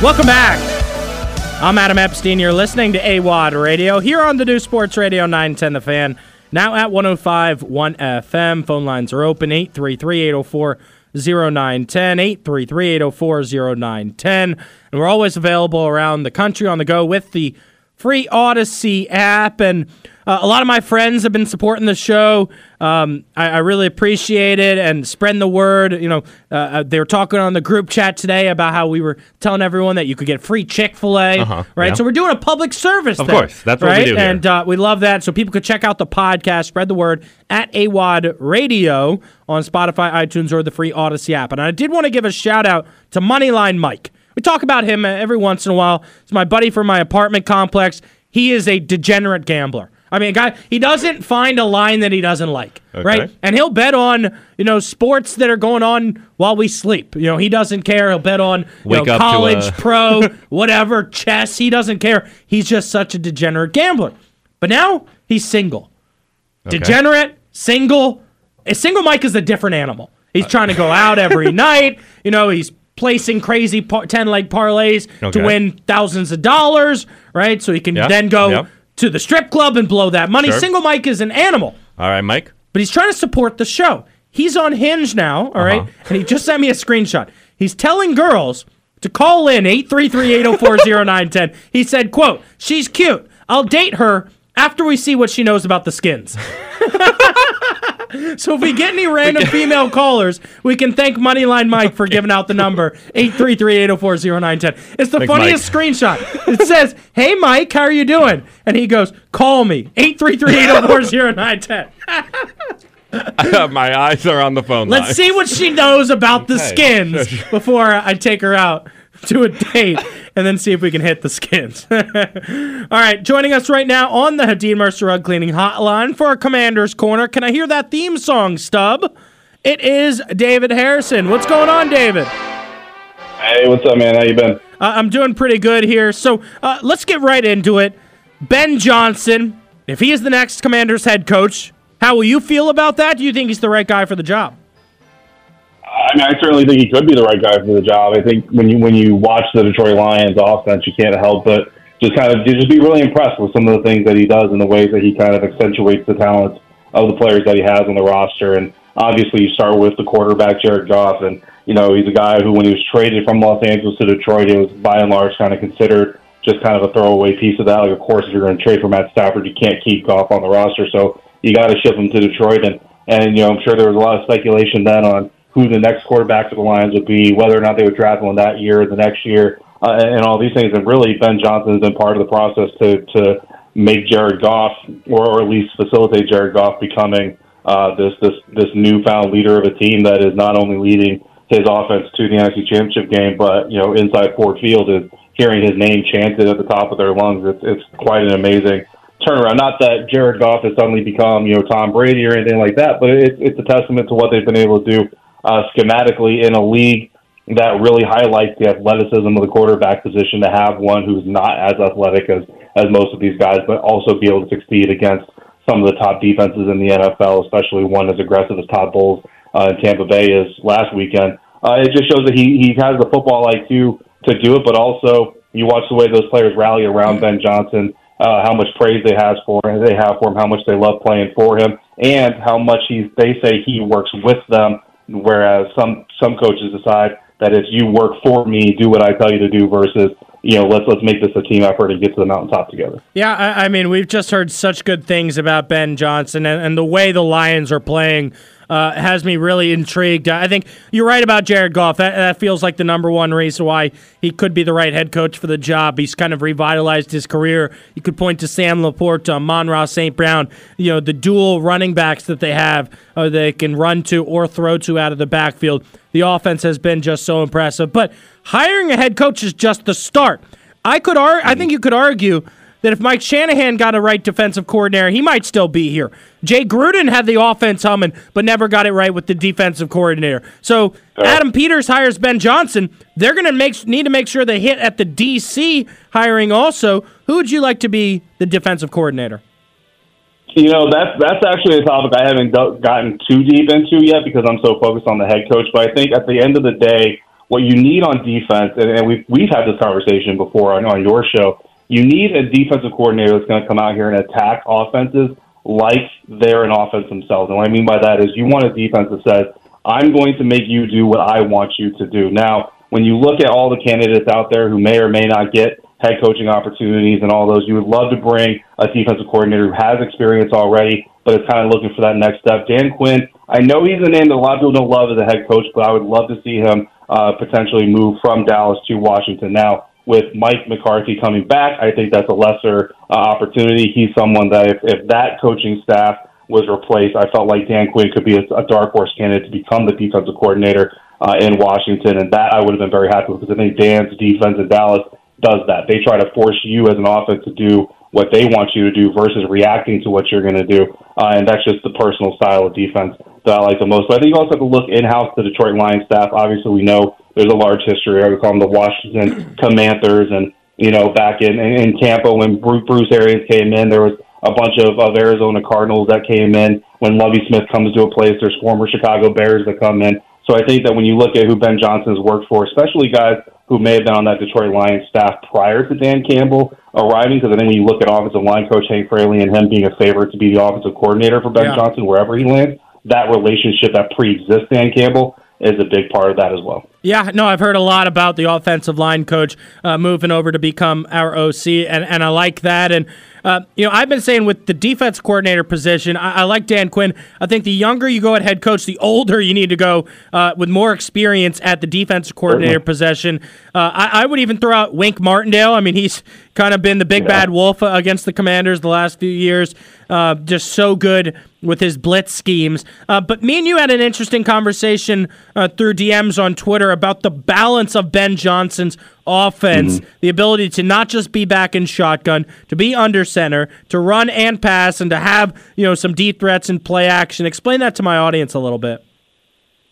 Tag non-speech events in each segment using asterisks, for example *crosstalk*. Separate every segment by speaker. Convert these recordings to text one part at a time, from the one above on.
Speaker 1: Welcome back. I'm Adam Epstein. You're listening to AWadd Radio here on the new Sports Radio 910 The Fan. Now at 105.1 FM. Phone lines are open 833 804 0910. 833 804 0910. And we're always available around the country on the go with the free Audacy app. And uh, a lot of my friends have been supporting the show. Um, I, I, really appreciate it and spreading the word. You know, uh, uh, they were talking on the group chat today about how we were telling everyone that you could get free Chick Fil A, uh-huh, right? Yeah. So we're doing a public service.
Speaker 2: Of
Speaker 1: there,
Speaker 2: course, that's what
Speaker 1: right?
Speaker 2: we do,
Speaker 1: here. and uh, we love that. So people could check out the podcast, spread the word at AWadd Radio on Spotify, iTunes, or the free Audacy app. And I did want to give a shout out to Moneyline Mike. We talk about him every once in a while. It's my buddy from my apartment complex. He is a degenerate gambler. I mean, guy, he doesn't find a line that he doesn't like, okay. right? And he'll bet on you know sports that are going on while we sleep. You know, he doesn't care. He'll bet on know, college, a... pro, *laughs* whatever, chess. He doesn't care. He's just such a degenerate gambler. But now he's single, okay. degenerate, single. A single Mike is a different animal. He's uh, trying to go out every *laughs* night. You know, he's placing crazy par- 10 leg parlays okay. to win thousands of dollars, right? So he can yep. then go yep. to the strip club and blow that money. Sure. Single Mike is an animal.
Speaker 2: All right, Mike.
Speaker 1: But he's trying to support the show. He's on Hinge now, all uh-huh. right? And he just sent me a screenshot. He's telling girls to call in 833-804-0910. He said, quote, she's cute. I'll date her after we see what she knows about the skins. *laughs* *laughs* *laughs* so if we get any random female callers, we can thank Moneyline Mike for giving out the number 833-804-0910. It's the Thanks, funniest Mike. screenshot. It says, "Hey Mike, how are you doing?" And he goes, "Call me 833-804-0910." *laughs*
Speaker 2: My eyes are on the phone.
Speaker 1: Let's see what she knows about the skins *laughs* before I take her out to a date and then see if we can hit the skins. *laughs* All right, joining us right now on the Hadid Mercer Rug Cleaning Hotline for our Commander's Corner. Can I hear that theme song, Stub? It is David Harrison. What's going on, David?
Speaker 3: Hey, what's up, man? How you been?
Speaker 1: Uh, I'm doing pretty good here. So uh, let's get right into it. Ben Johnson, if he is the next Commander's head coach, how will you feel about that? Do you think he's the right guy for the job?
Speaker 3: I mean, I certainly think he could be the right guy for the job. I think when you when you watch the Detroit Lions offense, you can't help but just kind of just be really impressed with some of the things that he does and the ways that he kind of accentuates the talents of the players that he has on the roster. And obviously, you start with the quarterback Jared Goff, and you know he's a guy who, when he was traded from Los Angeles to Detroit, it was by and large kind of considered just kind of a throwaway piece of that. Like, of course, if you're going to trade for Matt Stafford, you can't keep Goff on the roster, so you got to ship him to Detroit. And and you know, I'm sure there was a lot of speculation then on who the next quarterback for the Lions would be, whether or not they would draft one that year or the next year, uh, and all these things. And really, Ben Johnson has been part of the process to to make Jared Goff, or, or at least facilitate Jared Goff becoming uh, this this this newfound leader of a team that is not only leading his offense to the NFC Championship game, but you know inside Ford Field is hearing his name chanted at the top of their lungs. It's it's quite an amazing turnaround. Not that Jared Goff has suddenly become you know Tom Brady or anything like that, but it's it's a testament to what they've been able to do uh, schematically in a league that really highlights the athleticism of the quarterback position to have one who's not as athletic as, as most of these guys, but also be able to succeed against some of the top defenses in the NFL, especially one as aggressive as Todd Bowles uh, in Tampa Bay is last weekend. Uh, it just shows that he, he has the football IQ to do it, but also you watch the way those players rally around Ben Johnson, uh, how much praise they has for they have for him, how much they love playing for him, and how much he they say he works with them Whereas some some coaches decide that if you work for me, do what I tell you to do versus you know, let's let's make this a team effort and get to the mountaintop together.
Speaker 1: Yeah, I, I mean, we've just heard such good things about Ben Johnson and, and the way the Lions are playing uh, has me really intrigued. I think you're right about Jared Goff. That, that feels like the number one reason why he could be the right head coach for the job. He's kind of revitalized his career. You could point to Sam LaPorta, uh, Amon-Ra St. Brown, you know, the dual running backs that they have uh, they can run to or throw to out of the backfield. The offense has been just so impressive. But hiring a head coach is just the start. I could ar- I think you could argue that if Mike Shanahan got a right defensive coordinator, he might still be here. Jay Gruden had the offense humming, but never got it right with the defensive coordinator. So Adam Peters hires Ben Johnson. They're going to make need to make sure they hit at the DC hiring also. Who would you like to be the defensive coordinator?
Speaker 3: You know, that's that's actually a topic I haven't gotten too deep into yet because I'm so focused on the head coach. But I think at the end of the day, what you need on defense, and, and we've we've had this conversation before on, on your show. You need a defensive coordinator that's going to come out here and attack offenses like they're an offense themselves. And what I mean by that is you want a defense that says, "I'm going to make you do what I want you to do." Now, when you look at all the candidates out there who may or may not get head coaching opportunities and all those, you would love to bring a defensive coordinator who has experience already, but is kind of looking for that next step. Dan Quinn, I know he's a name that a lot of people don't love as a head coach, but I would love to see him uh, potentially move from Dallas to Washington. Now, with Mike McCarthy coming back, I think that's a lesser uh, opportunity. He's someone that if, if that coaching staff was replaced, I felt like Dan Quinn could be a, a dark horse candidate to become the defensive coordinator uh, in Washington, and that I would have been very happy with because I think Dan's defense in Dallas does that. They try to force you as an offense to do what they want you to do versus reacting to what you're going to do. Uh, and that's just the personal style of defense that I like the most. But I think you also have to look in house to Detroit Lions staff. Obviously, we know there's a large history. I would call them the Washington Commanders. And, you know, back in, in Tampa when Bruce Arians came in, there was a bunch of, of Arizona Cardinals that came in. When Lovie Smith comes to a place, there's former Chicago Bears that come in. So I think that when you look at who Ben Johnson has worked for, especially guys who may have been on that Detroit Lions staff prior to Dan Campbell arriving, because I think when you look at offensive line coach Hank Fraley and him being a favorite to be the offensive coordinator for Ben yeah. Johnson wherever he lands, that relationship that pre-exists Dan Campbell is a big part of that as well.
Speaker 1: Yeah, no, I've heard a lot about the offensive line coach uh, moving over to become our OC, and, and I like that. And uh, you know, I've been saying with the defense coordinator position, I, I, like Dan Quinn. I think the younger you go at head coach, the older you need to go uh, with more experience at the defense coordinator position. Uh, I, I, would even throw out Wink Martindale. I mean, he's kind of been the big yeah. bad wolf against the Commanders the last few years. Uh, just so good with his blitz schemes. Uh, but me and you had an interesting conversation uh, through DMs on Twitter about the balance of Ben Johnson's offense, mm-hmm. the ability to not just be back in shotgun, to be under center, to run and pass, and to have you know some deep threats and play action. Explain that to my audience a little bit.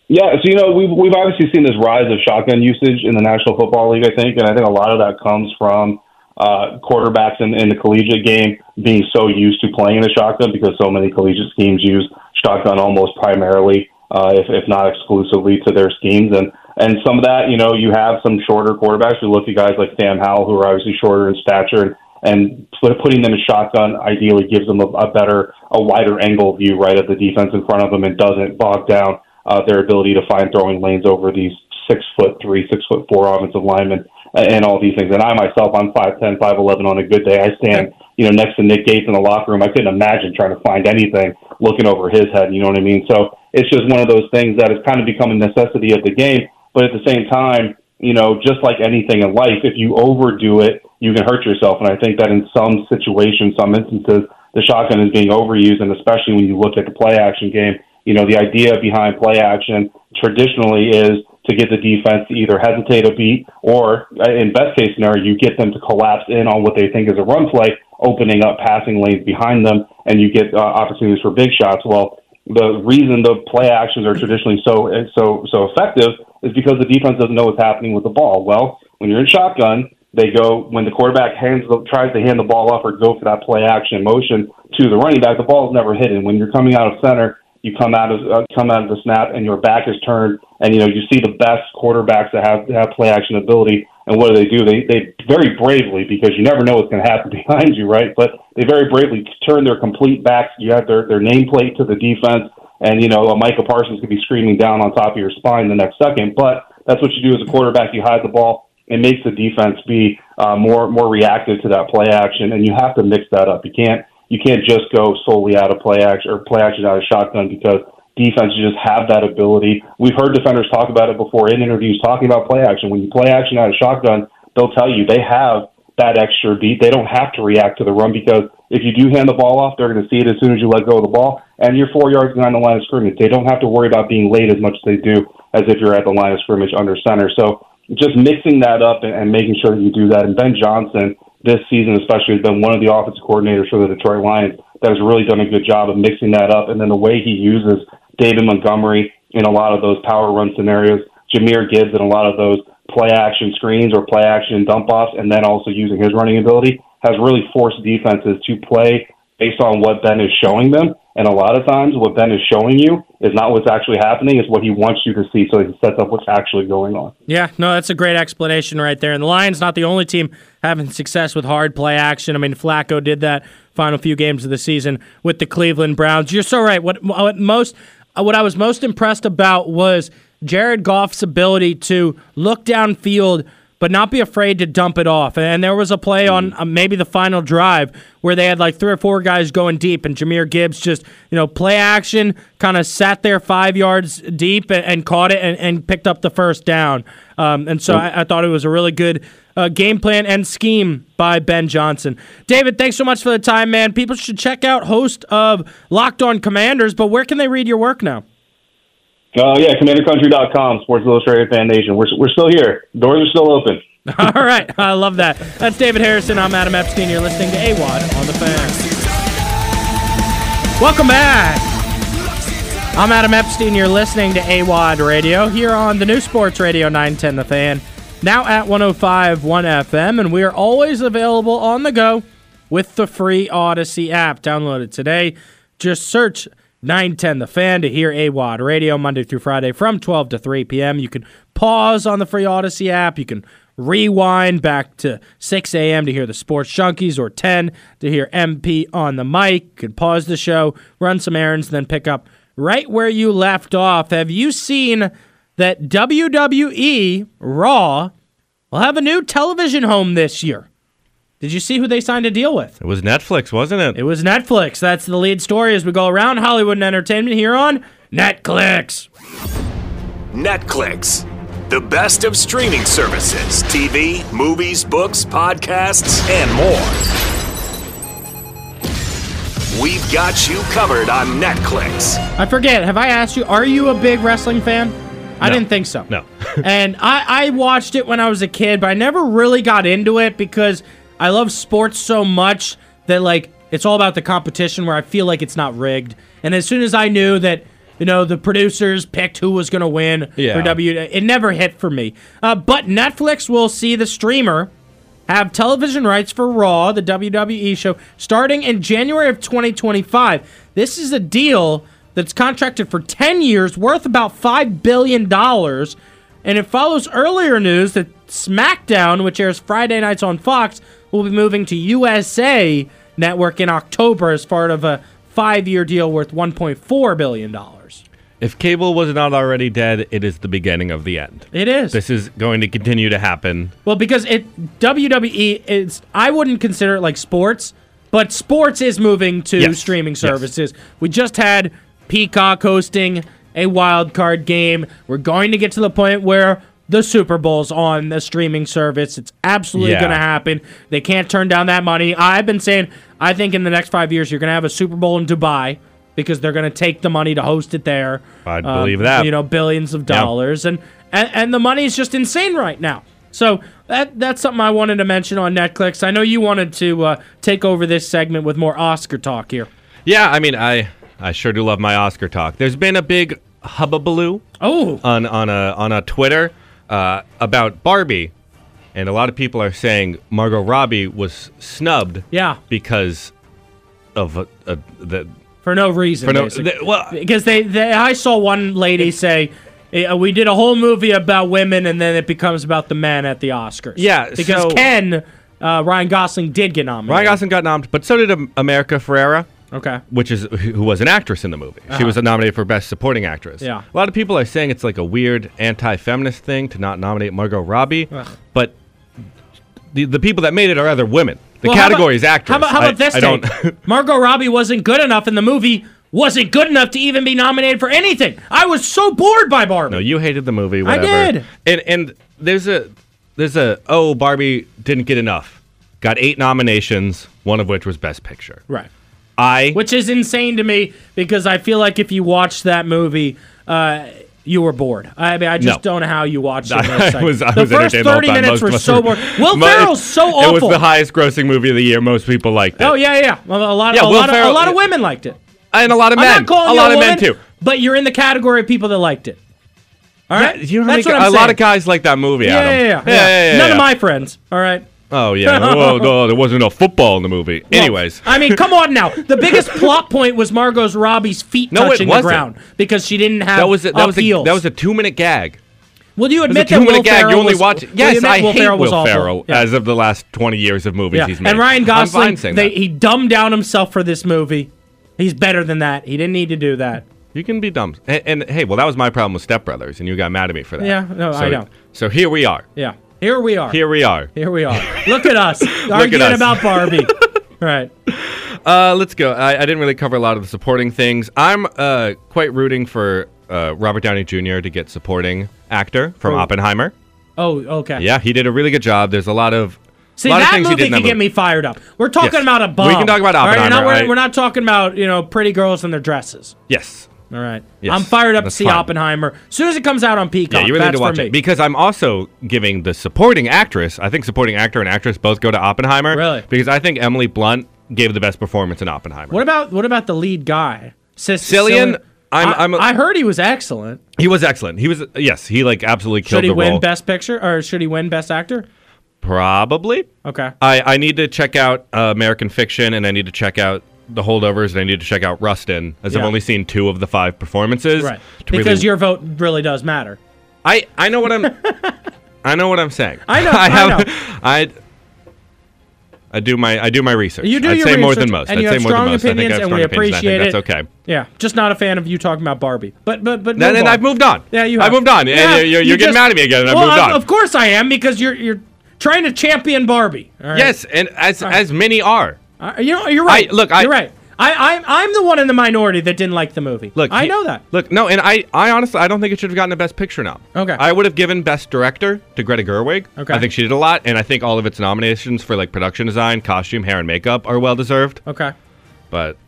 Speaker 3: Yeah, so you know we've we've obviously seen this rise of shotgun usage in the National Football League, I think, and I think a lot of that comes from uh, quarterbacks in, in the collegiate game being so used to playing in the shotgun because so many collegiate schemes use shotgun almost primarily, uh, if if not exclusively, to their schemes, and and some of that, you know, you have some shorter quarterbacks. We look at guys like Sam Howell, who are obviously shorter in stature, and, and putting them in shotgun ideally gives them a, a better, a wider angle view, right, of the defense in front of them and doesn't bog down uh, their ability to find throwing lanes over these six foot three, six foot four offensive linemen and all these things. And I myself, I'm five ten, five eleven on a good day. I stand, you know, next to Nick Gates in the locker room. I couldn't imagine trying to find anything looking over his head. You know what I mean? So it's just one of those things that has kind of become a necessity of the game. But at the same time, you know, just like anything in life, if you overdo it, you can hurt yourself. And I think that in some situations, some instances, the shotgun is being overused, and especially when you look at the play action game, you know, the idea behind play action traditionally is to get the defense to either hesitate a beat or, in best case scenario, you get them to collapse in on what they think is a run play, opening up passing lanes behind them, and you get uh, opportunities for big shots. Well, the reason the play actions are traditionally so so so effective is because the defense doesn't know what's happening with the ball. Well, when you're in shotgun, they go when the quarterback hands the, tries to hand the ball off or go for that play action motion to the running back, the ball is never hidden. When you're coming out of center, you come out of uh, come out of the snap and your back is turned, and you know you see the best quarterbacks that have have play action ability. And what do they do? They they very bravely because you never know what's going to happen *laughs* behind you, right? But they very bravely turn their complete backs. You have their their nameplate to the defense, and you know a Micah Parsons could be screaming down on top of your spine the next second. But that's what you do as a quarterback. You hide the ball. It makes the defense be uh, more more reactive to that play action, and you have to mix that up. You can't you can't just go solely out of play action or play action out of shotgun because defenses just have that ability. We've heard defenders talk about it before in interviews talking about play action. When you play action out of shotgun, they'll tell you they have that extra beat. They don't have to react to the run because if you do hand the ball off, they're going to see it as soon as you let go of the ball, and you're four yards behind the line of scrimmage. They don't have to worry about being late as much as they do as if you're at the line of scrimmage under center. So just mixing that up and, and making sure that you do that. And Ben Johnson this season especially has been one of the offensive coordinators for the Detroit Lions that has really done a good job of mixing that up. And then the way he uses David Montgomery in a lot of those power run scenarios, Jahmyr Gibbs in a lot of those play action screens or play action dump offs, and then also using his running ability has really forced defenses to play based on what Ben is showing them And a lot of times, what Ben is showing you is not what's actually happening; it's what he wants you to see. So he sets up what's actually going on.
Speaker 1: Yeah, no, that's a great explanation right there. And the Lions not the only team having success with hard play action. I mean, Flacco did that final few games of the season with the Cleveland Browns. You're so right. What, what most uh, what I was most impressed about was Jared Goff's ability to look downfield but not be afraid to dump it off. And there was a play on uh, maybe the final drive where they had like three or four guys going deep, and Jahmyr Gibbs just, you know, play action, kind of sat there five yards deep and, and caught it and, and, picked up the first down. Um, and so I, I, thought it was a really good uh, game plan and scheme by Ben Johnson. David, thanks so much for the time, man. People should check out host of Locked On Commanders, but where can they read your work now?
Speaker 3: Uh, yeah, CommanderCountry.com, Sports Illustrated Fan Nation. We're, we're still here. Doors are still open. *laughs*
Speaker 1: All right. I love that. That's David Harrison. I'm Adam Epstein. You're listening to AWadd on the fan. Welcome back. I'm Adam Epstein. You're listening to AWadd Radio here on the new Sports Radio 910 The Fan, now at 105.1 FM, and we are always available on the go with the free Audacy app. Download it today. Just search 910 The Fan to hear AWadd radio Monday through Friday from 12 to 3 p.m. You can pause on the free Audacy app. You can rewind back to 6 a.m. to hear the Sports Junkies or 10 to hear MP on the mic. You can pause the show, run some errands, then pick up right where you left off. Have you seen that WWE Raw will have a new television home this year? Did you see who they signed a deal with?
Speaker 2: It was Netflix, wasn't it?
Speaker 1: It was Netflix. That's the lead story as we go around Hollywood and entertainment here on NetClix.
Speaker 4: NetClix, the best of streaming services, TV, movies, books, podcasts, and more. We've got you covered on NetClix.
Speaker 1: I forget. Have I asked you? Are you a big wrestling fan? I didn't think so.
Speaker 2: No. *laughs* *laughs*
Speaker 1: and I, I watched it when I was a kid, but I never really got into it because I love sports so much that like it's all about the competition where I feel like it's not rigged. And as soon as I knew that you know the producers picked who was going to win
Speaker 2: yeah.
Speaker 1: for W, it never hit for me. Uh, but Netflix will see the streamer have television rights for Raw, the WWE show, starting in January of 2025. This is a deal that's contracted for 10 years, worth about $5 billion. And it follows earlier news that SmackDown, which airs Friday nights on Fox, will be moving to USA Network in October as part of a five year deal worth $1.4 billion.
Speaker 2: If cable was not already dead, it is the beginning of the end.
Speaker 1: It is.
Speaker 2: This is going to continue to happen.
Speaker 1: Well, because it WWE is I wouldn't consider it like sports, but sports is moving to yes. streaming services. Yes. We just had Peacock hosting a wild card game. We're going to get to the point where the Super Bowl's on the streaming service. It's absolutely yeah. going to happen. They can't turn down that money. I've been saying, I think in the next five years, you're going to have a Super Bowl in Dubai because they're going to take the money to host it there.
Speaker 2: I um, believe that.
Speaker 1: You know, billions of dollars. And, and, and the money is just insane right now. So that that's something I wanted to mention on Netflix. I know you wanted to uh, take over this segment with more Oscar talk here.
Speaker 2: Yeah, I mean, I I sure do love my Oscar talk. There's been a big hubbubaloo
Speaker 1: oh.
Speaker 2: on on a on a Twitter uh, about Barbie, and a lot of people are saying Margot Robbie was snubbed.
Speaker 1: Yeah.
Speaker 2: Because of uh, uh, the
Speaker 1: for no reason. For no, the, well, because they, they, I saw one lady say. We did a whole movie about women, and then it becomes about the men at the Oscars.
Speaker 2: Yeah,
Speaker 1: because
Speaker 2: so,
Speaker 1: Ken, uh, Ryan Gosling did get nominated.
Speaker 2: Ryan Gosling got nominated, but so did America Ferrera.
Speaker 1: Okay.
Speaker 2: Which is who was an actress in the movie. Uh-huh. She was nominated for Best Supporting Actress.
Speaker 1: Yeah.
Speaker 2: A lot of people are saying it's like a weird anti-feminist thing to not nominate Margot Robbie, Ugh. but the the people that made it are other women. The well, category
Speaker 1: about,
Speaker 2: is actress.
Speaker 1: How about, how about I, this? I don't. *laughs* Margot Robbie wasn't good enough in the movie. Wasn't good enough to even be nominated for anything. I was so bored by Barbie.
Speaker 2: No, you hated the movie. Whatever.
Speaker 1: I did.
Speaker 2: And and there's a there's a oh Barbie didn't get enough. Got eight nominations, one of which was Best Picture.
Speaker 1: Right.
Speaker 2: I
Speaker 1: which is insane to me because I feel like if you watched that movie, uh, you were bored. I mean, I just no. don't know how you watched it. *laughs*
Speaker 2: I was, I
Speaker 1: the
Speaker 2: was
Speaker 1: first thirty minutes were so bored. *laughs* Will Ferrell's so
Speaker 2: awful. *laughs* It was the highest grossing movie of the year. Most people liked it.
Speaker 1: Oh yeah, yeah. A lot, yeah, a, lot of, a lot of women liked it,
Speaker 2: and a lot of men. a lot of men too.
Speaker 1: But you're in the category of people that liked it. All right,
Speaker 2: yeah, you know That's what I'm a saying. lot of guys like that movie.
Speaker 1: Yeah,
Speaker 2: Adam.
Speaker 1: Yeah, yeah, yeah. yeah, yeah None of my friends. All right.
Speaker 2: Oh yeah. oh *laughs* no, there wasn't a football in the movie. Anyways,
Speaker 1: I mean, come on now. The biggest *laughs* plot point was Margot's Robbie's feet
Speaker 2: No,
Speaker 1: touching the ground because she didn't have
Speaker 2: that was a, that was a, that was a two minute gag.
Speaker 1: Will you admit that
Speaker 2: It was a two
Speaker 1: that Will
Speaker 2: minute gag.
Speaker 1: Ferrell
Speaker 2: You only
Speaker 1: was,
Speaker 2: watch. Yes, I
Speaker 1: Will
Speaker 2: hate
Speaker 1: Ferrell
Speaker 2: Will? Ferrell
Speaker 1: Yeah.
Speaker 2: as of the last twenty years of movies
Speaker 1: Yeah.
Speaker 2: he's made.
Speaker 1: And Ryan Gosling, they, he dumbed down himself for this movie. He's better than that. He didn't need to do that.
Speaker 2: You can be dumb. And, and hey, well, that was my problem with Step Brothers, and you got mad at me for that.
Speaker 1: Yeah, no,
Speaker 2: so,
Speaker 1: I know.
Speaker 2: So here we are.
Speaker 1: Yeah. Here we are.
Speaker 2: Here we are.
Speaker 1: Here we are. Look at us *laughs* arguing
Speaker 2: us.
Speaker 1: about Barbie. *laughs* right.
Speaker 2: Uh, let's go. I, I didn't really cover a lot of the supporting things. I'm uh, quite rooting for uh, Robert Downey Jr. to get supporting actor from
Speaker 1: Oh.
Speaker 2: Oppenheimer.
Speaker 1: Oh, okay.
Speaker 2: Yeah, he did a really good job. There's a lot of
Speaker 1: See,
Speaker 2: a lot of
Speaker 1: that movie
Speaker 2: did in
Speaker 1: can
Speaker 2: that
Speaker 1: get
Speaker 2: movie.
Speaker 1: me fired up. We're talking
Speaker 2: Yes.
Speaker 1: about a
Speaker 2: We can talk about
Speaker 1: All right,
Speaker 2: Oppenheimer,
Speaker 1: We're not,
Speaker 2: I-
Speaker 1: we're not talking about you know pretty girls in their dresses.
Speaker 2: Yes.
Speaker 1: All right.
Speaker 2: Yes,
Speaker 1: I'm fired up to see
Speaker 2: fine.
Speaker 1: Oppenheimer. As soon as it comes out on Peacock,
Speaker 2: Yeah, you really
Speaker 1: that's
Speaker 2: need to watch
Speaker 1: for me.
Speaker 2: it because I'm also giving the supporting actress. I think supporting actor and actress both go to Oppenheimer.
Speaker 1: Really?
Speaker 2: Because I think Emily Blunt gave the best performance in Oppenheimer.
Speaker 1: what about what about the lead guy?
Speaker 2: Cillian, I'm-
Speaker 1: I,
Speaker 2: I'm a-
Speaker 1: I heard he was excellent.
Speaker 2: He was excellent. He was yes, he like absolutely killed
Speaker 1: Should he win
Speaker 2: role.
Speaker 1: Best Picture or should he win Best Actor?
Speaker 2: Probably.
Speaker 1: Okay.
Speaker 2: I, I need to check out uh, American Fiction and I need to check out The Holdovers and I need to check out Rustin as I've only seen two of the five performances.
Speaker 1: Right. Because
Speaker 2: really-
Speaker 1: your vote really does matter.
Speaker 2: I I know what I'm *laughs* I know what I'm saying.
Speaker 1: I know, *laughs*
Speaker 2: I
Speaker 1: I
Speaker 2: have
Speaker 1: know. *laughs*
Speaker 2: I I do my I do my research.
Speaker 1: You do
Speaker 2: I'd
Speaker 1: your
Speaker 2: say more than most.
Speaker 1: and
Speaker 2: I'd
Speaker 1: you
Speaker 2: say
Speaker 1: have
Speaker 2: more than
Speaker 1: strong.
Speaker 2: I I
Speaker 1: opinions, and we appreciate
Speaker 2: I
Speaker 1: it.
Speaker 2: that's okay.
Speaker 1: Yeah. Just not a fan of you talking about Barbie. But but but
Speaker 2: And then
Speaker 1: on.
Speaker 2: I've moved on.
Speaker 1: Yeah, you Have.
Speaker 2: I moved on. And
Speaker 1: Yeah,
Speaker 2: you're, you're,
Speaker 1: you
Speaker 2: getting
Speaker 1: just-
Speaker 2: mad at me again, and I
Speaker 1: well,
Speaker 2: moved on.
Speaker 1: Of, of course I am because you're you're trying to champion Barbie. all right?
Speaker 2: Yes, and as as many are.
Speaker 1: Uh, you know, you're right.
Speaker 2: I- look, I-
Speaker 1: you're right. I, I'm I'm the one in the minority that didn't like the movie.
Speaker 2: Look,
Speaker 1: I know that.
Speaker 2: Look, no, and I, I honestly, I don't think it should have gotten a Best Picture now.
Speaker 1: Okay.
Speaker 2: I would have given Best Director to Greta Gerwig.
Speaker 1: Okay.
Speaker 2: I think she did a lot, and I think all of its nominations for like production design, costume, hair, and makeup are well deserved.
Speaker 1: Okay.
Speaker 2: But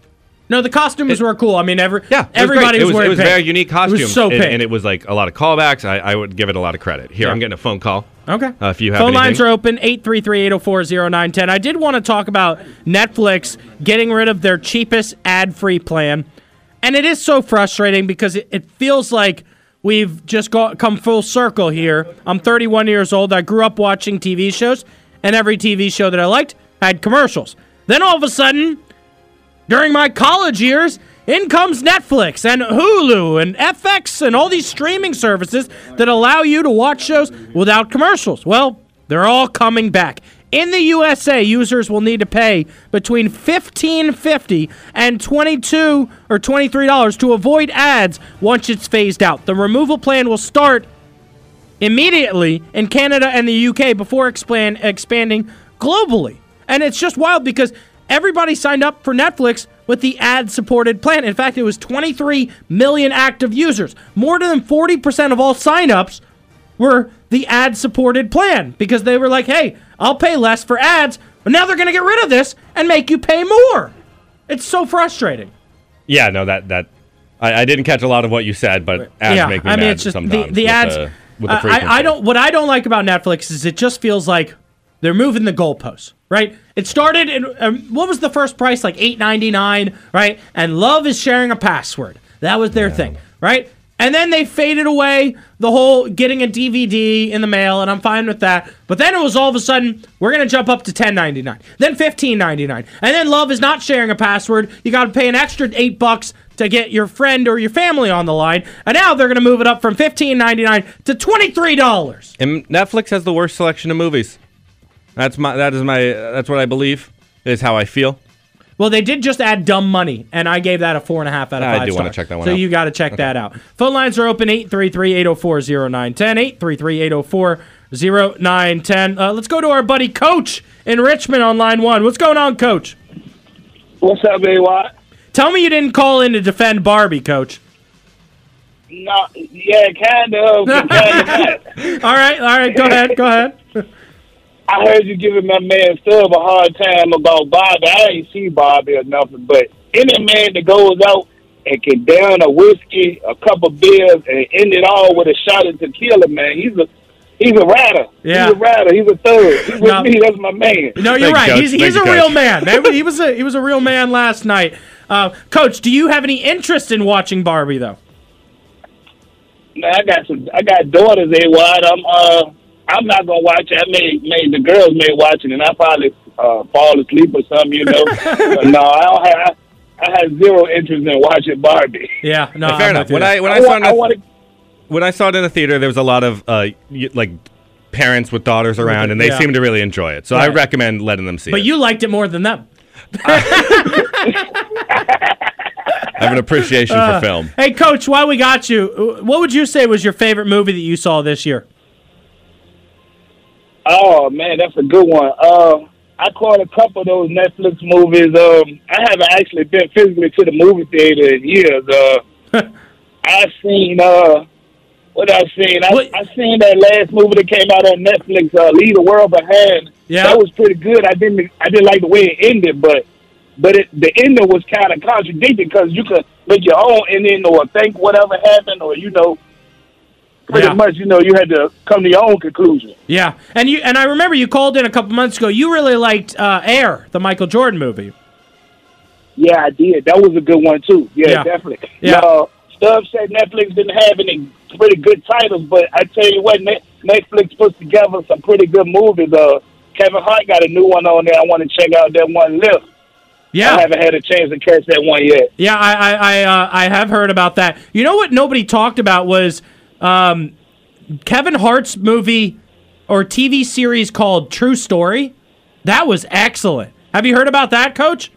Speaker 1: No, the costumes
Speaker 2: It-
Speaker 1: were cool. I mean, every
Speaker 2: yeah,
Speaker 1: everybody was,
Speaker 2: was,
Speaker 1: wearing
Speaker 2: it was
Speaker 1: pink.
Speaker 2: very unique costume.
Speaker 1: It was so
Speaker 2: and,
Speaker 1: pink.
Speaker 2: and it was like a lot of callbacks. I, I would give it a lot of credit. Here,
Speaker 1: Yeah.
Speaker 2: I'm getting a phone call.
Speaker 1: Okay.
Speaker 2: Uh, if you have
Speaker 1: Phone lines are open 833-804-0910. I did want to talk about Netflix getting rid of their cheapest ad-free plan. And it is so frustrating because it, it feels like we've just got come full circle here. I'm 31 years old. I grew up watching TV shows, and every TV show that I liked had commercials. Then all of a sudden, during my college years, in comes Netflix and Hulu and FX and all these streaming services that allow you to watch shows without commercials. Well, they're all coming back. In the USA, users will need to pay between $15.50 and 22 or $23 to avoid ads once it's phased out. The removal plan will start immediately in Canada and the UK before expand, expanding globally. And it's just wild because everybody signed up for Netflix with the ad supported plan. In fact, it was 23 million active users. More than 40% of all signups were the ad supported plan because they were like, hey, I'll pay less for ads, but now they're going to get rid of this and make you pay more. It's so frustrating.
Speaker 2: Yeah, no, that that I, I didn't catch a lot of what you said, but ads
Speaker 1: yeah,
Speaker 2: make me
Speaker 1: I mean,
Speaker 2: mad
Speaker 1: it's just the,
Speaker 2: sometimes.
Speaker 1: the
Speaker 2: with
Speaker 1: ads.
Speaker 2: the, with the
Speaker 1: I, I don't. What I don't like about Netflix is it just feels like they're moving the goalposts. Right? It started in um, what was the first price? Like eight ninety nine, right? And love is sharing a password. That was their thing, right? And then they faded away the whole getting a DVD in the mail, and I'm fine with that. But then it was all of a sudden we're gonna jump up to ten ninety nine, then fifteen ninety nine, and then love is not sharing a password. You got to pay an extra eight bucks to get your friend or your family on the line, and now they're gonna move it up from fifteen ninety nine to twenty three dollars.
Speaker 2: And Netflix has the worst selection of movies. That's my. That is my. That's what I believe. Is how I feel.
Speaker 1: Well, they did just add Dumb Money, and I gave that a four and a half out of five.
Speaker 2: I
Speaker 1: five.
Speaker 2: do wanna check that one
Speaker 1: So
Speaker 2: out.
Speaker 1: you got to check that out. Phone lines are open 833-804-0910, 833-804-0910. Uh, let's go to our buddy Coach in Richmond on line one. What's going on, Coach?
Speaker 5: What's up, A-Watt?
Speaker 1: Tell me you didn't call in to defend Barbie, Coach.
Speaker 5: No, yeah, kind of, kind of. *laughs*
Speaker 1: All right, all right, go ahead, go ahead. *laughs*
Speaker 5: I heard you giving my man Stub a hard time about Bobby. I ain't see Bobby or nothing, but any man that goes out and can down a whiskey, a couple beers, and end it all with a shot of tequila, man, he's a he's a rider.
Speaker 1: Yeah.
Speaker 5: He's a rider. He's a third. He's with
Speaker 1: No.
Speaker 5: me. That's my man.
Speaker 1: No, you're
Speaker 2: Thank
Speaker 1: right.
Speaker 2: Coach.
Speaker 1: he's, he's
Speaker 2: you,
Speaker 1: a
Speaker 2: Coach.
Speaker 1: real man. man. *laughs* He was a he was a real man last night. Uh, Coach, do you have any interest in watching Barbie though?
Speaker 5: Man, I got some. I got daughters. A-Watt. I'm uh. I'm not gonna watch it. I may, may the girls may watch it, and I probably uh, fall asleep or something, you know. *laughs* but no, I don't have. I have zero interest in watching Barbie.
Speaker 1: Yeah, no,
Speaker 2: Fair
Speaker 1: I'm
Speaker 2: enough. When. I when I,
Speaker 5: I,
Speaker 2: saw
Speaker 5: want,
Speaker 2: it
Speaker 5: I
Speaker 2: in the- when I saw it in the theater, there was a lot of uh, like parents with daughters around, and they
Speaker 1: Yeah.
Speaker 2: seemed to really enjoy it. So I recommend letting them see
Speaker 1: but
Speaker 2: it.
Speaker 1: you liked it more than them. *laughs*
Speaker 2: I have an appreciation
Speaker 1: Uh,
Speaker 2: for film.
Speaker 1: Hey, Coach, while we got you, uh, what would you say was your favorite movie that you saw this year?
Speaker 5: Oh man, that's a good one. Uh, I caught a couple of those Netflix movies. Um, I haven't actually been physically to the movie theater in years. Uh, *laughs* I've seen uh, what I've seen. I,
Speaker 1: What-
Speaker 5: I seen that last movie that came out on Netflix, uh, "Leave the World Behind."
Speaker 1: Yeah.
Speaker 5: that was pretty good. I didn't, I didn't like the way it ended, but but it, the ending was kind of contradicted because you could make your own ending or think whatever happened, or you know, pretty
Speaker 1: Yeah.
Speaker 5: much, you know, you had to come to your own conclusion.
Speaker 1: Yeah, and you and I remember you called in a couple months ago. You really liked uh, Air, the Michael Jordan movie.
Speaker 5: Yeah, I did. That was a good one too. Yeah,
Speaker 1: Yeah.
Speaker 5: definitely.
Speaker 1: Yeah.
Speaker 5: Uh, Stub said Netflix didn't have any pretty good titles, but I tell you what, Netflix puts together some pretty good movies. Uh, Kevin Hart got a new one on there. I want to check out that one. Lift.
Speaker 1: Yeah, I
Speaker 5: haven't had a chance to catch that one yet.
Speaker 1: yeah, I I I, uh, I have heard about that. You know what? Nobody talked about was um, Kevin Hart's movie or TV series called True Story. That was excellent. Have you heard about that, Coach?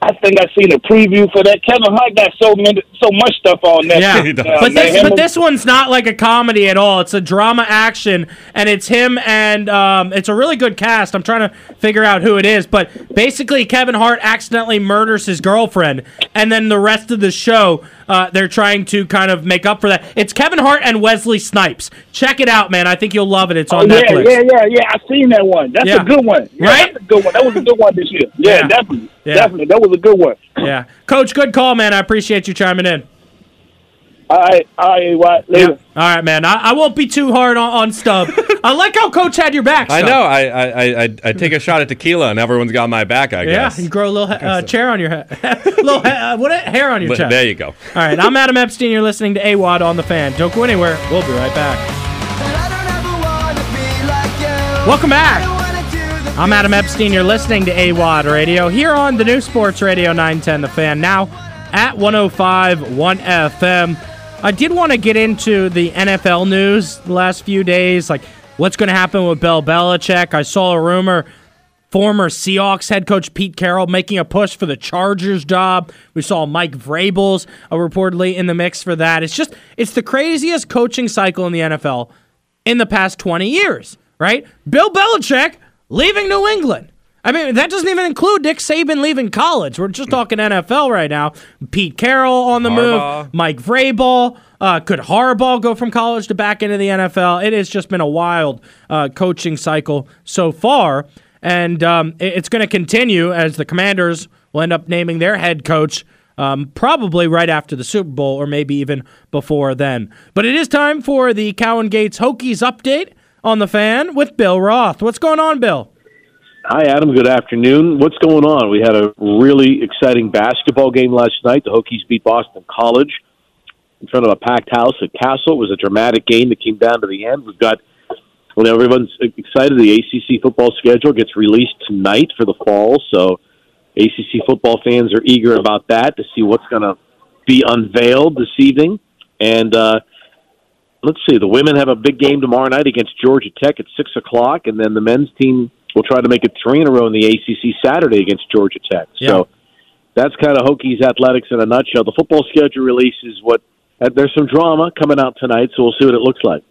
Speaker 5: I think I've seen a preview for that. Kevin Hart got so many, so much stuff on Netflix.
Speaker 1: Yeah,
Speaker 5: Uh,
Speaker 1: but this but this one's not like a comedy at all. It's a drama action, and it's him and um, it's a really good cast. I'm trying to figure out who it is, but basically Kevin Hart accidentally murders his girlfriend, and then the rest of the show uh, they're trying to kind of make up for that. It's Kevin Hart and Wesley Snipes. Check it out, man. I think you'll love it. It's
Speaker 5: Oh,
Speaker 1: on
Speaker 5: yeah,
Speaker 1: Netflix.
Speaker 5: yeah, yeah, yeah. I've seen that one. That's
Speaker 1: Yeah.
Speaker 5: a good one. Yeah,
Speaker 1: Right?
Speaker 5: That's a good one. That was a good one this year. Yeah,
Speaker 1: Yeah.
Speaker 5: definitely,
Speaker 1: Yeah.
Speaker 5: definitely. That was a good one.
Speaker 1: Yeah, Coach, good call, man. I appreciate you chiming in.
Speaker 5: All right, all right, what? Later.
Speaker 1: All right, man. I, I won't be too hard on, on Stub. *laughs* I like how Coach had your back.
Speaker 2: I know. I, I, I, I- I take a shot at tequila, and everyone's got my back. I guess.
Speaker 1: Yeah, you grow a little ha- uh, chair on your head, *laughs* little ha- uh, what hair on your chest.
Speaker 2: there you go.
Speaker 1: All right, I'm Adam Epstein. You're listening to AWadd on the Fan. Don't go anywhere. We'll be right back. Welcome back. I'm Adam Epstein. You're listening to AWadd Radio here on the new Sports Radio 910 The Fan. Now at 105.1 FM. I did want to get into the NFL news the last few days, like what's going to happen with Bill Belichick. I saw a rumor former Seahawks head coach Pete Carroll making a push for the Chargers job. We saw Mike Vrabel's uh, reportedly in the mix for that. It's just it's the craziest coaching cycle in the NFL in the past 20 years, right? Bill Belichick leaving New England. I mean, that doesn't even include Nick Saban leaving college. We're just talking NFL right now. Pete Carroll on the
Speaker 2: Harbaugh.
Speaker 1: move. Mike Vrabel. Uh, could Harbaugh go from college to back into the NFL? It has just been a wild uh, coaching cycle so far. And um, it's going to continue as the Commanders will end up naming their head coach um, probably right after the Super Bowl or maybe even before then. But it is time for the Cowan Gates Hokies update on the fan with Bill Roth. What's going on, Bill?
Speaker 6: Hi, Adam. Good afternoon. What's going on? We had a really exciting basketball game last night. The Hokies beat Boston College in front of a packed house at Cassell. It was a dramatic game that came down to the end. We've got, well, everyone's excited. The ACC football schedule gets released tonight for the fall, so ACC football fans are eager about that to see what's going to be unveiled this evening. And uh, let's see, the women have a big game tomorrow night against Georgia Tech at six o'clock, and then the men's team will try to make it three in a row in the ACC Saturday against Georgia Tech.
Speaker 1: Yeah.
Speaker 6: So that's kind of Hokies athletics in a nutshell. The football schedule release is what. Uh, there's some drama coming out tonight, so we'll see what it looks like.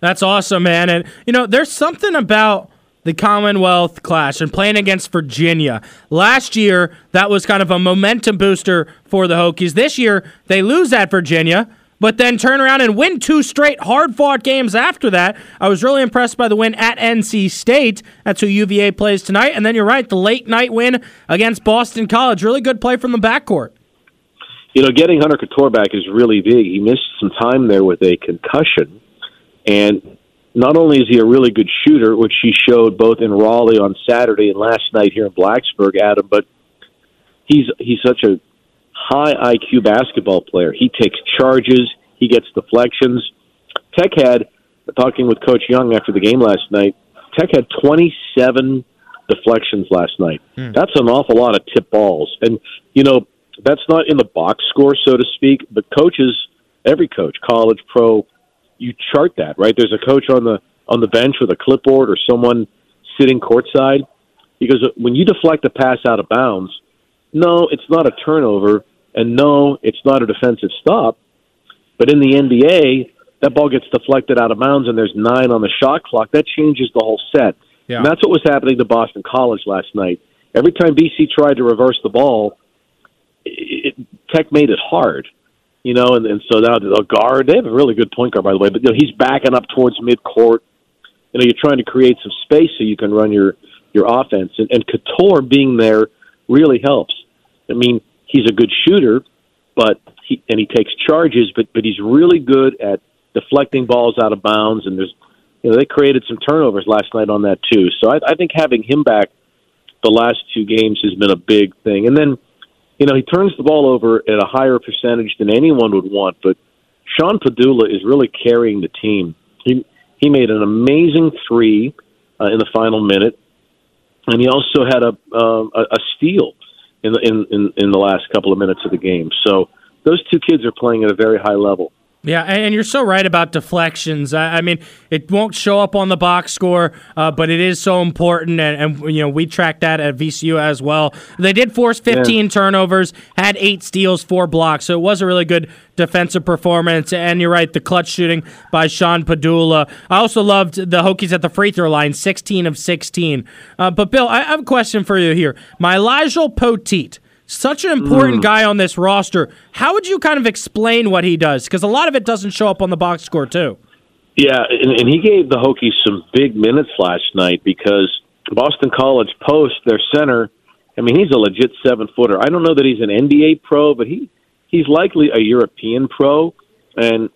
Speaker 1: That's awesome, man. And, you know, there's something about the Commonwealth Clash and playing against Virginia. Last year, that was kind of a momentum booster for the Hokies. This year, they lose at Virginia, but then turn around and win two straight hard fought games after that. I was really impressed by the win at NC State. That's who UVA plays tonight. And then you're right, the late night win against Boston College. Really good play from the backcourt.
Speaker 6: You know, getting Hunter Cattoor back is really big. He missed some time there with a concussion, and not only is he a really good shooter, which he showed both in Raleigh on Saturday and last night here in Blacksburg, Adam, but he's he's such a high IQ basketball player. He takes charges, he gets deflections. Tech had talking with Coach Young after the game last night. Tech had 27 deflections last night. Hmm. That's an awful lot of tip balls, and you know that's not in the box score, so to speak. But coaches, every coach, college, pro, you chart that right. There's a coach on the on the bench with a clipboard or someone sitting courtside because when you deflect a pass out of bounds, no, it's not a turnover, and no, it's not a defensive stop. But in the NBA, that ball gets deflected out of bounds, and there's nine on the shot clock. That changes the whole set.
Speaker 1: Yeah.
Speaker 6: And that's what was happening to Boston College last night. Every time BC tried to reverse the ball, it, it, Tech made it hard, you know. And, and so now the guard, they have a really good point guard, by the way, but you know, he's backing up towards midcourt. You know, you're trying to create some space so you can run your your offense, and, and Cattoor being there really helps. I mean, he's a good shooter, but he and he takes charges, but but he's really good at deflecting balls out of bounds. And there's, you know, they created some turnovers last night on that too. So I, I think having him back the last two games has been a big thing. And then, you know, he turns the ball over at a higher percentage than anyone would want. But Sean Pedulla is really carrying the team. He he made an amazing three uh, in the final minute, and he also had a a, a steal in the in, in in the last couple of minutes of the game. So those two kids are playing at a very high level.
Speaker 1: Yeah, and you're so right about deflections. I, I mean, it won't show up on the box score, uh, but it is so important, and, and you know we track that at VCU as well. They did force 15 turnovers, had eight steals, four blocks, so it was a really good defensive performance. And you're right, the clutch shooting by Sean Pedulla. I also loved the Hokies at the free throw line, 16 of 16. Uh, but Bill, I I have a question for you here. Mylyjael Poteat such an important mm. guy on this roster. How would you kind of explain what he does? Because a lot of it doesn't show up on the box score, too.
Speaker 6: Yeah, and, and he gave the Hokies some big minutes last night because Boston College Post, their center, I mean, he's a legit seven footer. I don't know that he's an NBA pro, but he he's likely a European pro, and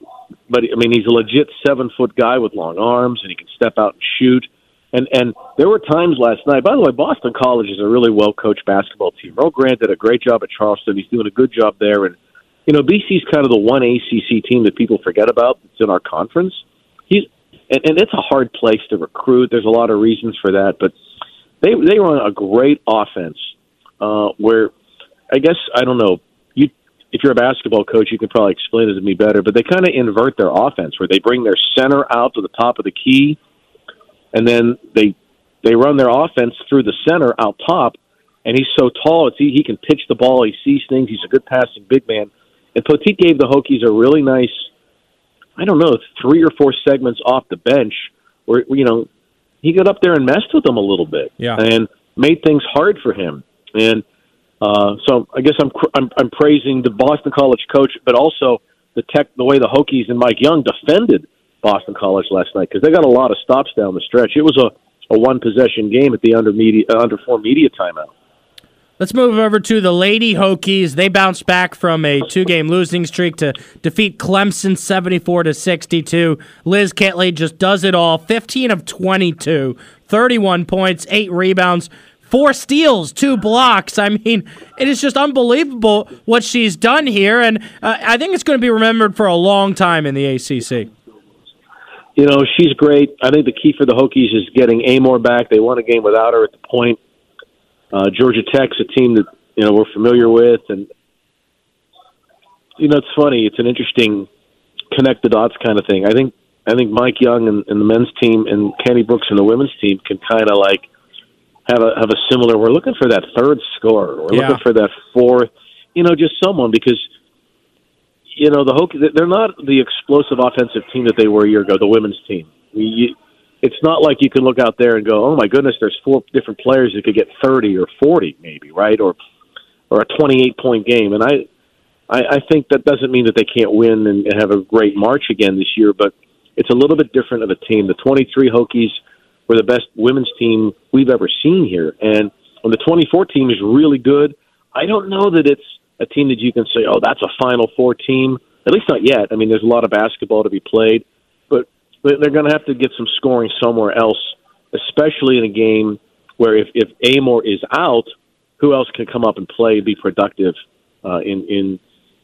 Speaker 6: but I mean, he's a legit seven foot guy with long arms, and he can step out and shoot. And and there were times last night. By the way, Boston College is a really well coached basketball team. Earl Grant did a great job at Charleston. He's doing a good job there, and you know, BC's kind of the one ACC team that people forget about. It's in our conference. He's and, and it's a hard place to recruit. There's a lot of reasons for that, but they they run a great offense uh, where I guess I don't know you. If you're a basketball coach, you can probably explain it to me better. But they kind of invert their offense, where they bring their center out to the top of the key, and then they they run their offense through the center out top. And he's so tall; it's he, he can pitch the ball. He sees things. He's a good passing big man. And Poteat gave the Hokies a really nice, I don't know, three or four segments off the bench where you know he got up there and messed with them a little bit,
Speaker 1: Yeah.
Speaker 6: and made things hard for him. And uh, so I guess I'm, I'm I'm praising the Boston College coach, but also the tech, the way the Hokies and Mike Young defended Boston College last night because they got a lot of stops down the stretch. It was a, a one possession game at the under media uh, under four media timeout.
Speaker 1: Let's move over to the Lady Hokies. They bounced back from a two-game losing streak to defeat Clemson 74 to 62. Liz Kitley just does it all. 15 of 22, 31 points, 8 rebounds, 4 steals, 2 blocks. I mean, it is just unbelievable what she's done here and uh, I think it's going to be remembered for a long time in the ACC.
Speaker 6: You know, she's great. I think the key for the Hokies is getting Amoore back. They won a game without her at the point. Uh, Georgia Tech's a team that you know we're familiar with, and you know it's funny. It's an interesting connect the dots kind of thing. I think I think Mike Young and, and the men's team and Kenny Brooks and the women's team can kind of like have a have a similar. We're looking for that third scorer. We're
Speaker 1: Yeah.
Speaker 6: looking for that fourth. You know, just someone because you know the Hokies. They're not the explosive offensive team that they were a year ago. The women's team. You, it's not like you can look out there and go, "Oh my goodness, there's four different players that could get 30 or 40, maybe, right? Or or a 28 point game." And I, I, I think that doesn't mean that they can't win and, and have a great March again this year, but it's a little bit different of a team. The 23 Hokies were the best women's team we've ever seen here, and when the 24 team is really good, I don't know that it's a team that you can say, "Oh, that's a Final Four team." At least not yet. I mean, there's a lot of basketball to be played, but they're going to have to get some scoring somewhere else, especially in a game where if if Amoore is out, who else can come up and play, be productive uh, in in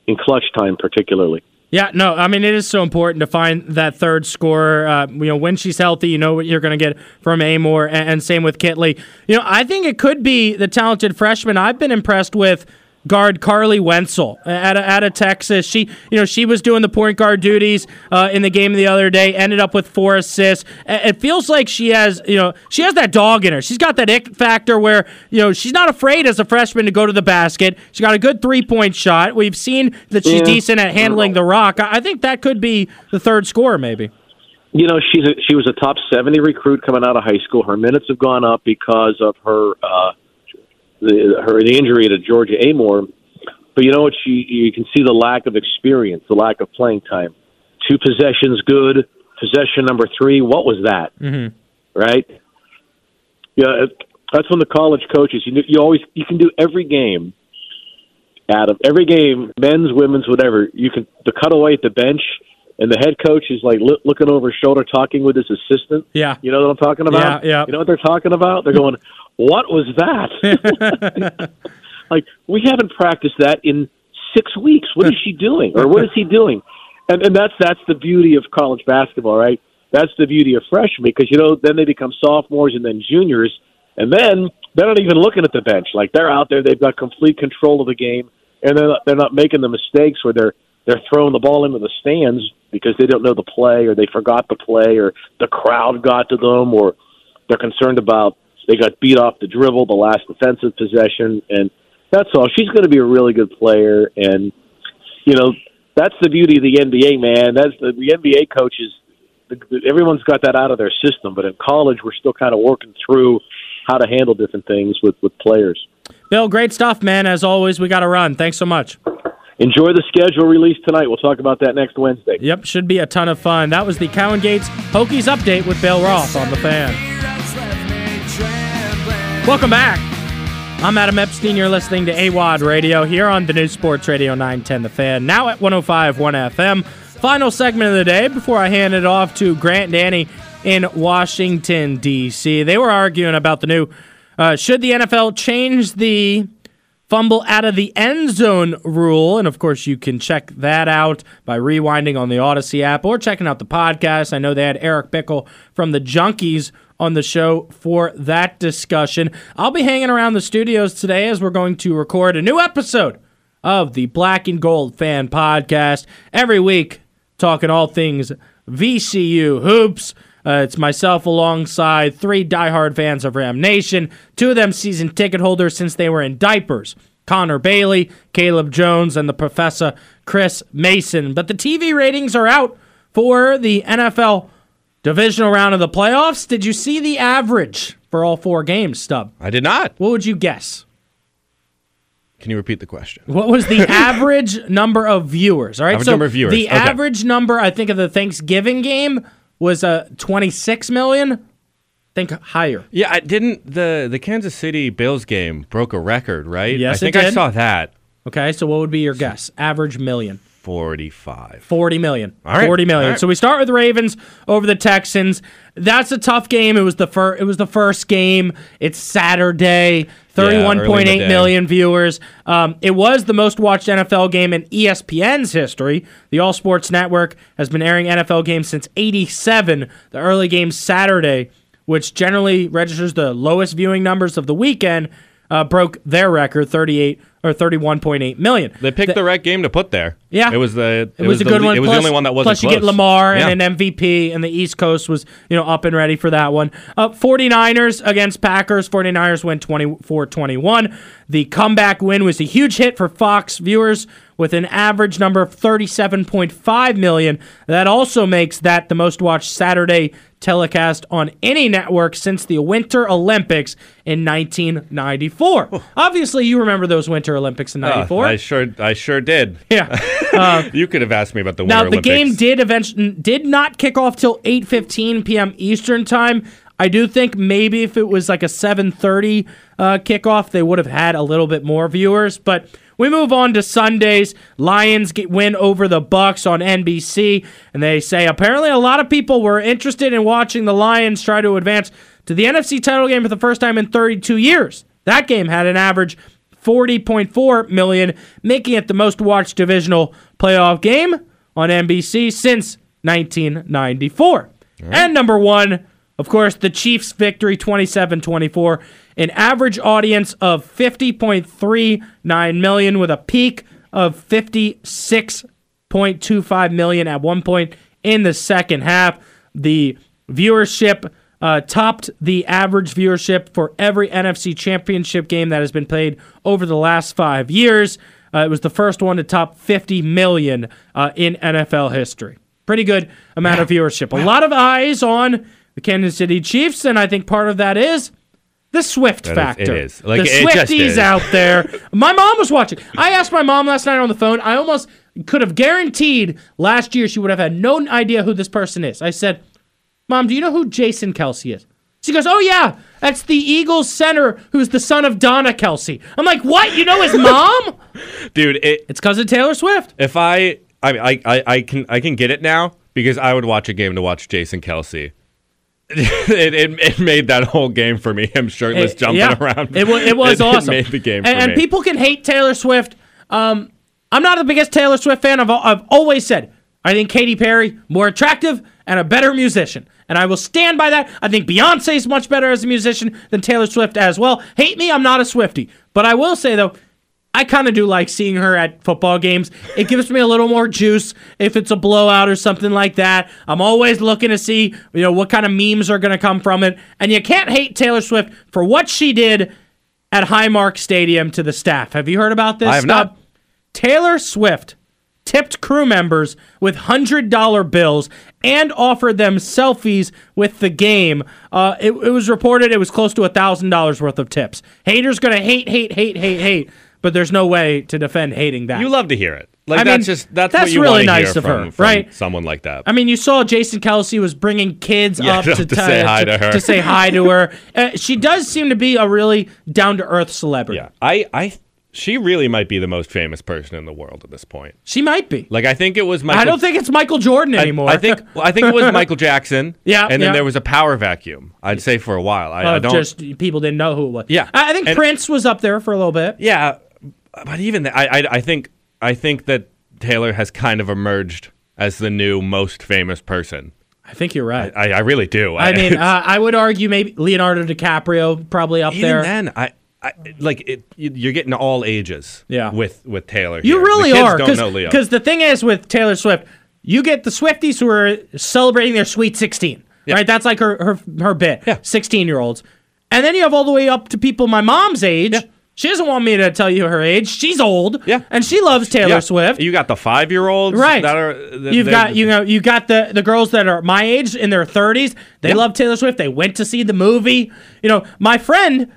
Speaker 6: in clutch time, particularly.
Speaker 1: Yeah, no, I mean it is so important to find that third scorer. Uh, you know, when she's healthy, you know what you're going to get from Amoore, and, and same with Kitley. You know, I think it could be the talented freshman. I've been impressed with guard Carleigh Wenzel out of, out of Texas. She, you know, she was doing the point guard duties uh, in the game the other day. Ended up with four assists. It feels like she has, you know, she has that dog in her. She's got that ick factor where, you know, she's not afraid as a freshman to go to the basket. She got a good three point shot. We've seen that she's yeah. decent at handling the rock. I think that could be the third scorer, maybe.
Speaker 6: You know, she's a, she was a top seventy recruit coming out of high school. Her minutes have gone up because of her. Uh, the, her the injury to Georgia Amoore. But you know what? She you can see the lack of experience, the lack of playing time. Two possessions, good. Possession number three, what was that?
Speaker 1: Mm-hmm.
Speaker 6: Right? Yeah, that's when the college coaches. You you always you can do every game. Adam, every game, men's, women's, whatever. You can the cutaway at the bench and the head coach is like look, looking over his shoulder, talking with his assistant.
Speaker 1: Yeah,
Speaker 6: you know what I'm talking about.
Speaker 1: Yeah, yeah.
Speaker 6: You know what they're talking about? They're going, "What was that?" *laughs* like we haven't practiced that in six weeks. What is she doing, or what is he doing? And and that's that's the beauty of college basketball, right? That's the beauty of freshmen because you know then they become sophomores and then juniors, and then they're not even looking at the bench. Like they're out there, they've got complete control of the game, and they're not, they're not making the mistakes where they're they're throwing the ball into the stands because they don't know the play or they forgot the play or the crowd got to them or they're concerned about they got beat off the dribble the last defensive possession and that's all. She's going to be a really good player and you know that's the beauty of the NBA man. That's the, the NBA coaches everyone's got that out of their system but in college we're still kind of working through how to handle different things with with players.
Speaker 1: Bill, great stuff, man. As always, we got to run. Thanks so much
Speaker 6: enjoy the schedule release tonight. We'll talk about that next Wednesday.
Speaker 1: Yep, should be a ton of fun. That was the CowanGates Hokies update with Bill Roth on the fan. Welcome back. I'm Adam Epstein. You're listening to AWadd Radio here on the new Sports Radio 910 The Fan, now at 105.1 FM. Final segment of the day before I hand it off to Grant Danny in Washington, D.C. They were arguing about the new uh, should the NFL change the fumble out of the end zone rule. And of course, you can check that out by rewinding on the Audacy app or checking out the podcast. I know they had Eric Bickel from the Junkies on the show for that discussion. I'll be hanging around the studios today as we're going to record a new episode of the Black and Gold Fan Podcast every week, talking all things VCU hoops. Uh, it's myself alongside three diehard fans of Ram Nation, two of them season ticket holders since they were in diapers. Connor Bailey, Caleb Jones, and the professor Chris Mason. But the TV ratings are out for the NFL divisional round of the playoffs. Did you see the average for all four games, Stub?
Speaker 2: I did not.
Speaker 1: What would you guess?
Speaker 2: Can you repeat the question?
Speaker 1: What was the *laughs* average number of viewers? All right,
Speaker 2: average so number of viewers.
Speaker 1: The okay. average number, I think, of the Thanksgiving game was uh, 26 million. Think higher.
Speaker 2: Yeah, I didn't the the Kansas City Bills game broke a record, right?
Speaker 1: Yes,
Speaker 2: I think
Speaker 1: it did.
Speaker 2: I saw that.
Speaker 1: Okay, so what would be your guess? Average million.
Speaker 2: 45.
Speaker 1: 40 million.
Speaker 2: All right.
Speaker 1: 40 million.
Speaker 2: Right.
Speaker 1: So we start with Ravens over the Texans. That's a tough game. It was the first it was the first game. It's Saturday. Thirty-one point eight million viewers. Um, it was the most watched NFL game in ESPN's history. The All Sports Network has been airing NFL games since 87. The early game Saturday, which generally registers the lowest viewing numbers of the weekend, uh, broke their record 38 or 31.8 million.
Speaker 2: They picked the, the right game to put there.
Speaker 1: Yeah,
Speaker 2: it was the
Speaker 1: it, it was, was, a good
Speaker 2: the,
Speaker 1: one.
Speaker 2: It was
Speaker 1: plus,
Speaker 2: the only one that wasn't
Speaker 1: Plus,
Speaker 2: close.
Speaker 1: you get Lamar
Speaker 2: yeah.
Speaker 1: and an MVP, and the East Coast was you know up and ready for that one. Uh, 49ers against Packers. 49ers win 24-21. The comeback win was a huge hit for Fox viewers with an average number of 37.5 million. That also makes that the most watched Saturday telecast on any network since the Winter Olympics in 1994. Obviously, you remember those Winter Olympics in '94.
Speaker 2: Uh, I sure, I sure did. *laughs*
Speaker 1: Yeah. *laughs* Uh,
Speaker 2: you could have asked me about the Winter
Speaker 1: now,
Speaker 2: Olympics.
Speaker 1: the game did eventually did not kick off till 8:15 p.m. Eastern time. I do think maybe if it was like a 7:30 uh, kickoff, they would have had a little bit more viewers, but. We move on to Sundays. Lions get win over the Bucs on NBC, and they say apparently a lot of people were interested in watching the Lions try to advance to the NFC title game for the first time in 32 years. That game had an average 40.4 million, making it the most watched divisional playoff game on NBC since 1994. And number one, of course, the Chiefs' victory 27 24, an average audience of 50.39 million with a peak of 56.25 million at one point in the second half. The viewership uh, topped the average viewership for every NFC championship game that has been played over the last five years. Uh, it was the first one to top 50 million uh, in NFL history. Pretty good amount of viewership. A lot of eyes on the Kansas City Chiefs, and I think part of that is the Swift
Speaker 2: That is-
Speaker 1: factor.
Speaker 2: it is. Like,
Speaker 1: the
Speaker 2: it just
Speaker 1: Swifties
Speaker 2: is.
Speaker 1: out there. *laughs* My mom was watching. I asked my mom last night on the phone. I almost could have guaranteed last year she would have had no idea who this person is. I said, Mom, do you know who Jason Kelce is? She goes, Oh, yeah, that's the Eagles center who's the son of Donna Kelce. I'm like, What? You know his *laughs* mom?
Speaker 2: Dude, it,
Speaker 1: it's because of Taylor Swift.
Speaker 2: if I, I, mean, I, I, I can, I can get it now because I would watch a game to watch Jason Kelce. *laughs* it, it, it made that whole game for me. Him shirtless
Speaker 1: It-
Speaker 2: jumping
Speaker 1: yeah.
Speaker 2: around.
Speaker 1: It, wa- it was *laughs*
Speaker 2: It
Speaker 1: awesome.
Speaker 2: made the game
Speaker 1: and, and people can hate Taylor Swift. Um, I'm not the biggest Taylor Swift fan. I've, I've always said I think Katy Perry more attractive and a better musician, and I will stand by that. I think Beyonce is much better as a musician than Taylor Swift as well. Hate me, I'm not a Swiftie, but I will say though. I kind of do like seeing her at football games. It gives me a little more juice if it's a blowout or something like that. I'm always looking to see, you know, what kind of memes are going to come from it. And you can't hate Taylor Swift for what she did at Highmark Stadium to the staff. Have you heard about this?
Speaker 2: I have not.
Speaker 1: Taylor Swift tipped crew members with $100 bills and offered them selfies with the game. Uh, it, it was reported it was close to $1,000 worth of tips. Haters going to hate, hate, hate, hate, hate, but there's no way to defend hating that.
Speaker 2: you love to hear it. Like
Speaker 1: I
Speaker 2: that's
Speaker 1: mean,
Speaker 2: just that's,
Speaker 1: that's
Speaker 2: what you
Speaker 1: really nice of
Speaker 2: from,
Speaker 1: her,
Speaker 2: from
Speaker 1: right?
Speaker 2: Someone like that.
Speaker 1: I mean, you saw Jason Kelce was bringing kids
Speaker 2: Yeah,
Speaker 1: up *laughs*
Speaker 2: to
Speaker 1: to,
Speaker 2: say
Speaker 1: ti-
Speaker 2: hi to her.
Speaker 1: To say hi to her. Uh, she does seem to be a really down to earth celebrity.
Speaker 2: yeah, I, I, she really might be the most famous person in the world at this point.
Speaker 1: She might be.
Speaker 2: Like I think it was Michael.
Speaker 1: I don't think it's Michael Jordan anymore.
Speaker 2: I, think well, I think it was *laughs* Michael Jackson.
Speaker 1: Yeah,
Speaker 2: and then
Speaker 1: yeah.
Speaker 2: there was a power vacuum. I'd say for a while. I, I don't.
Speaker 1: just people didn't know who it was.
Speaker 2: Yeah.
Speaker 1: I I think
Speaker 2: And-
Speaker 1: Prince was up there for a little bit.
Speaker 2: yeah, but even th- I, I, I think I think that Taylor has kind of emerged as the new most famous person.
Speaker 1: I think you're right.
Speaker 2: I, I really do.
Speaker 1: I mean, *laughs* uh, I would argue maybe Leonardo DiCaprio probably up
Speaker 2: even
Speaker 1: there.
Speaker 2: then, I. I, like it, you- you're getting all ages.
Speaker 1: Yeah.
Speaker 2: With with Taylor,
Speaker 1: You
Speaker 2: here.
Speaker 1: really
Speaker 2: the
Speaker 1: are,
Speaker 2: Don't know Leo.
Speaker 1: because the thing is with Taylor Swift, you get the Swifties who are celebrating their sweet sixteen, right? That's like her her her bit,
Speaker 2: Yeah.
Speaker 1: sixteen year olds, and then you have all the way up to people my mom's age. She doesn't want me to tell you her age. She's old,
Speaker 2: Yeah.
Speaker 1: and she loves Taylor
Speaker 2: Yeah.
Speaker 1: Swift.
Speaker 2: You got the five year olds,
Speaker 1: Right.
Speaker 2: That are that
Speaker 1: You've got you know you got the the girls that are my age in their 30s. They
Speaker 2: Yeah.
Speaker 1: love Taylor Swift. They went to see the movie. You know, my friend,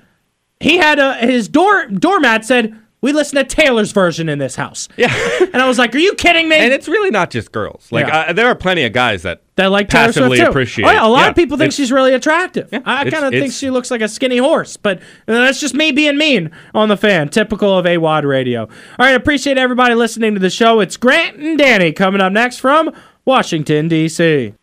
Speaker 1: he had a his door doormat said, "We listen to Taylor's version in this house."
Speaker 2: Yeah. *laughs*
Speaker 1: And I was like, "Are you kidding me?"
Speaker 2: and it's really not just girls. Like
Speaker 1: Yeah.
Speaker 2: uh, there are plenty of guys that
Speaker 1: that like Taylor Swift too.
Speaker 2: appreciate.
Speaker 1: Oh, yeah, a lot
Speaker 2: Yeah,
Speaker 1: of people think she's really attractive. I kind of think she looks like a skinny horse, but uh, that's just me being mean on the fan. Typical of AWadd Radio. All right, appreciate everybody listening to the show. It's Grant and Danny coming up next from Washington D.C.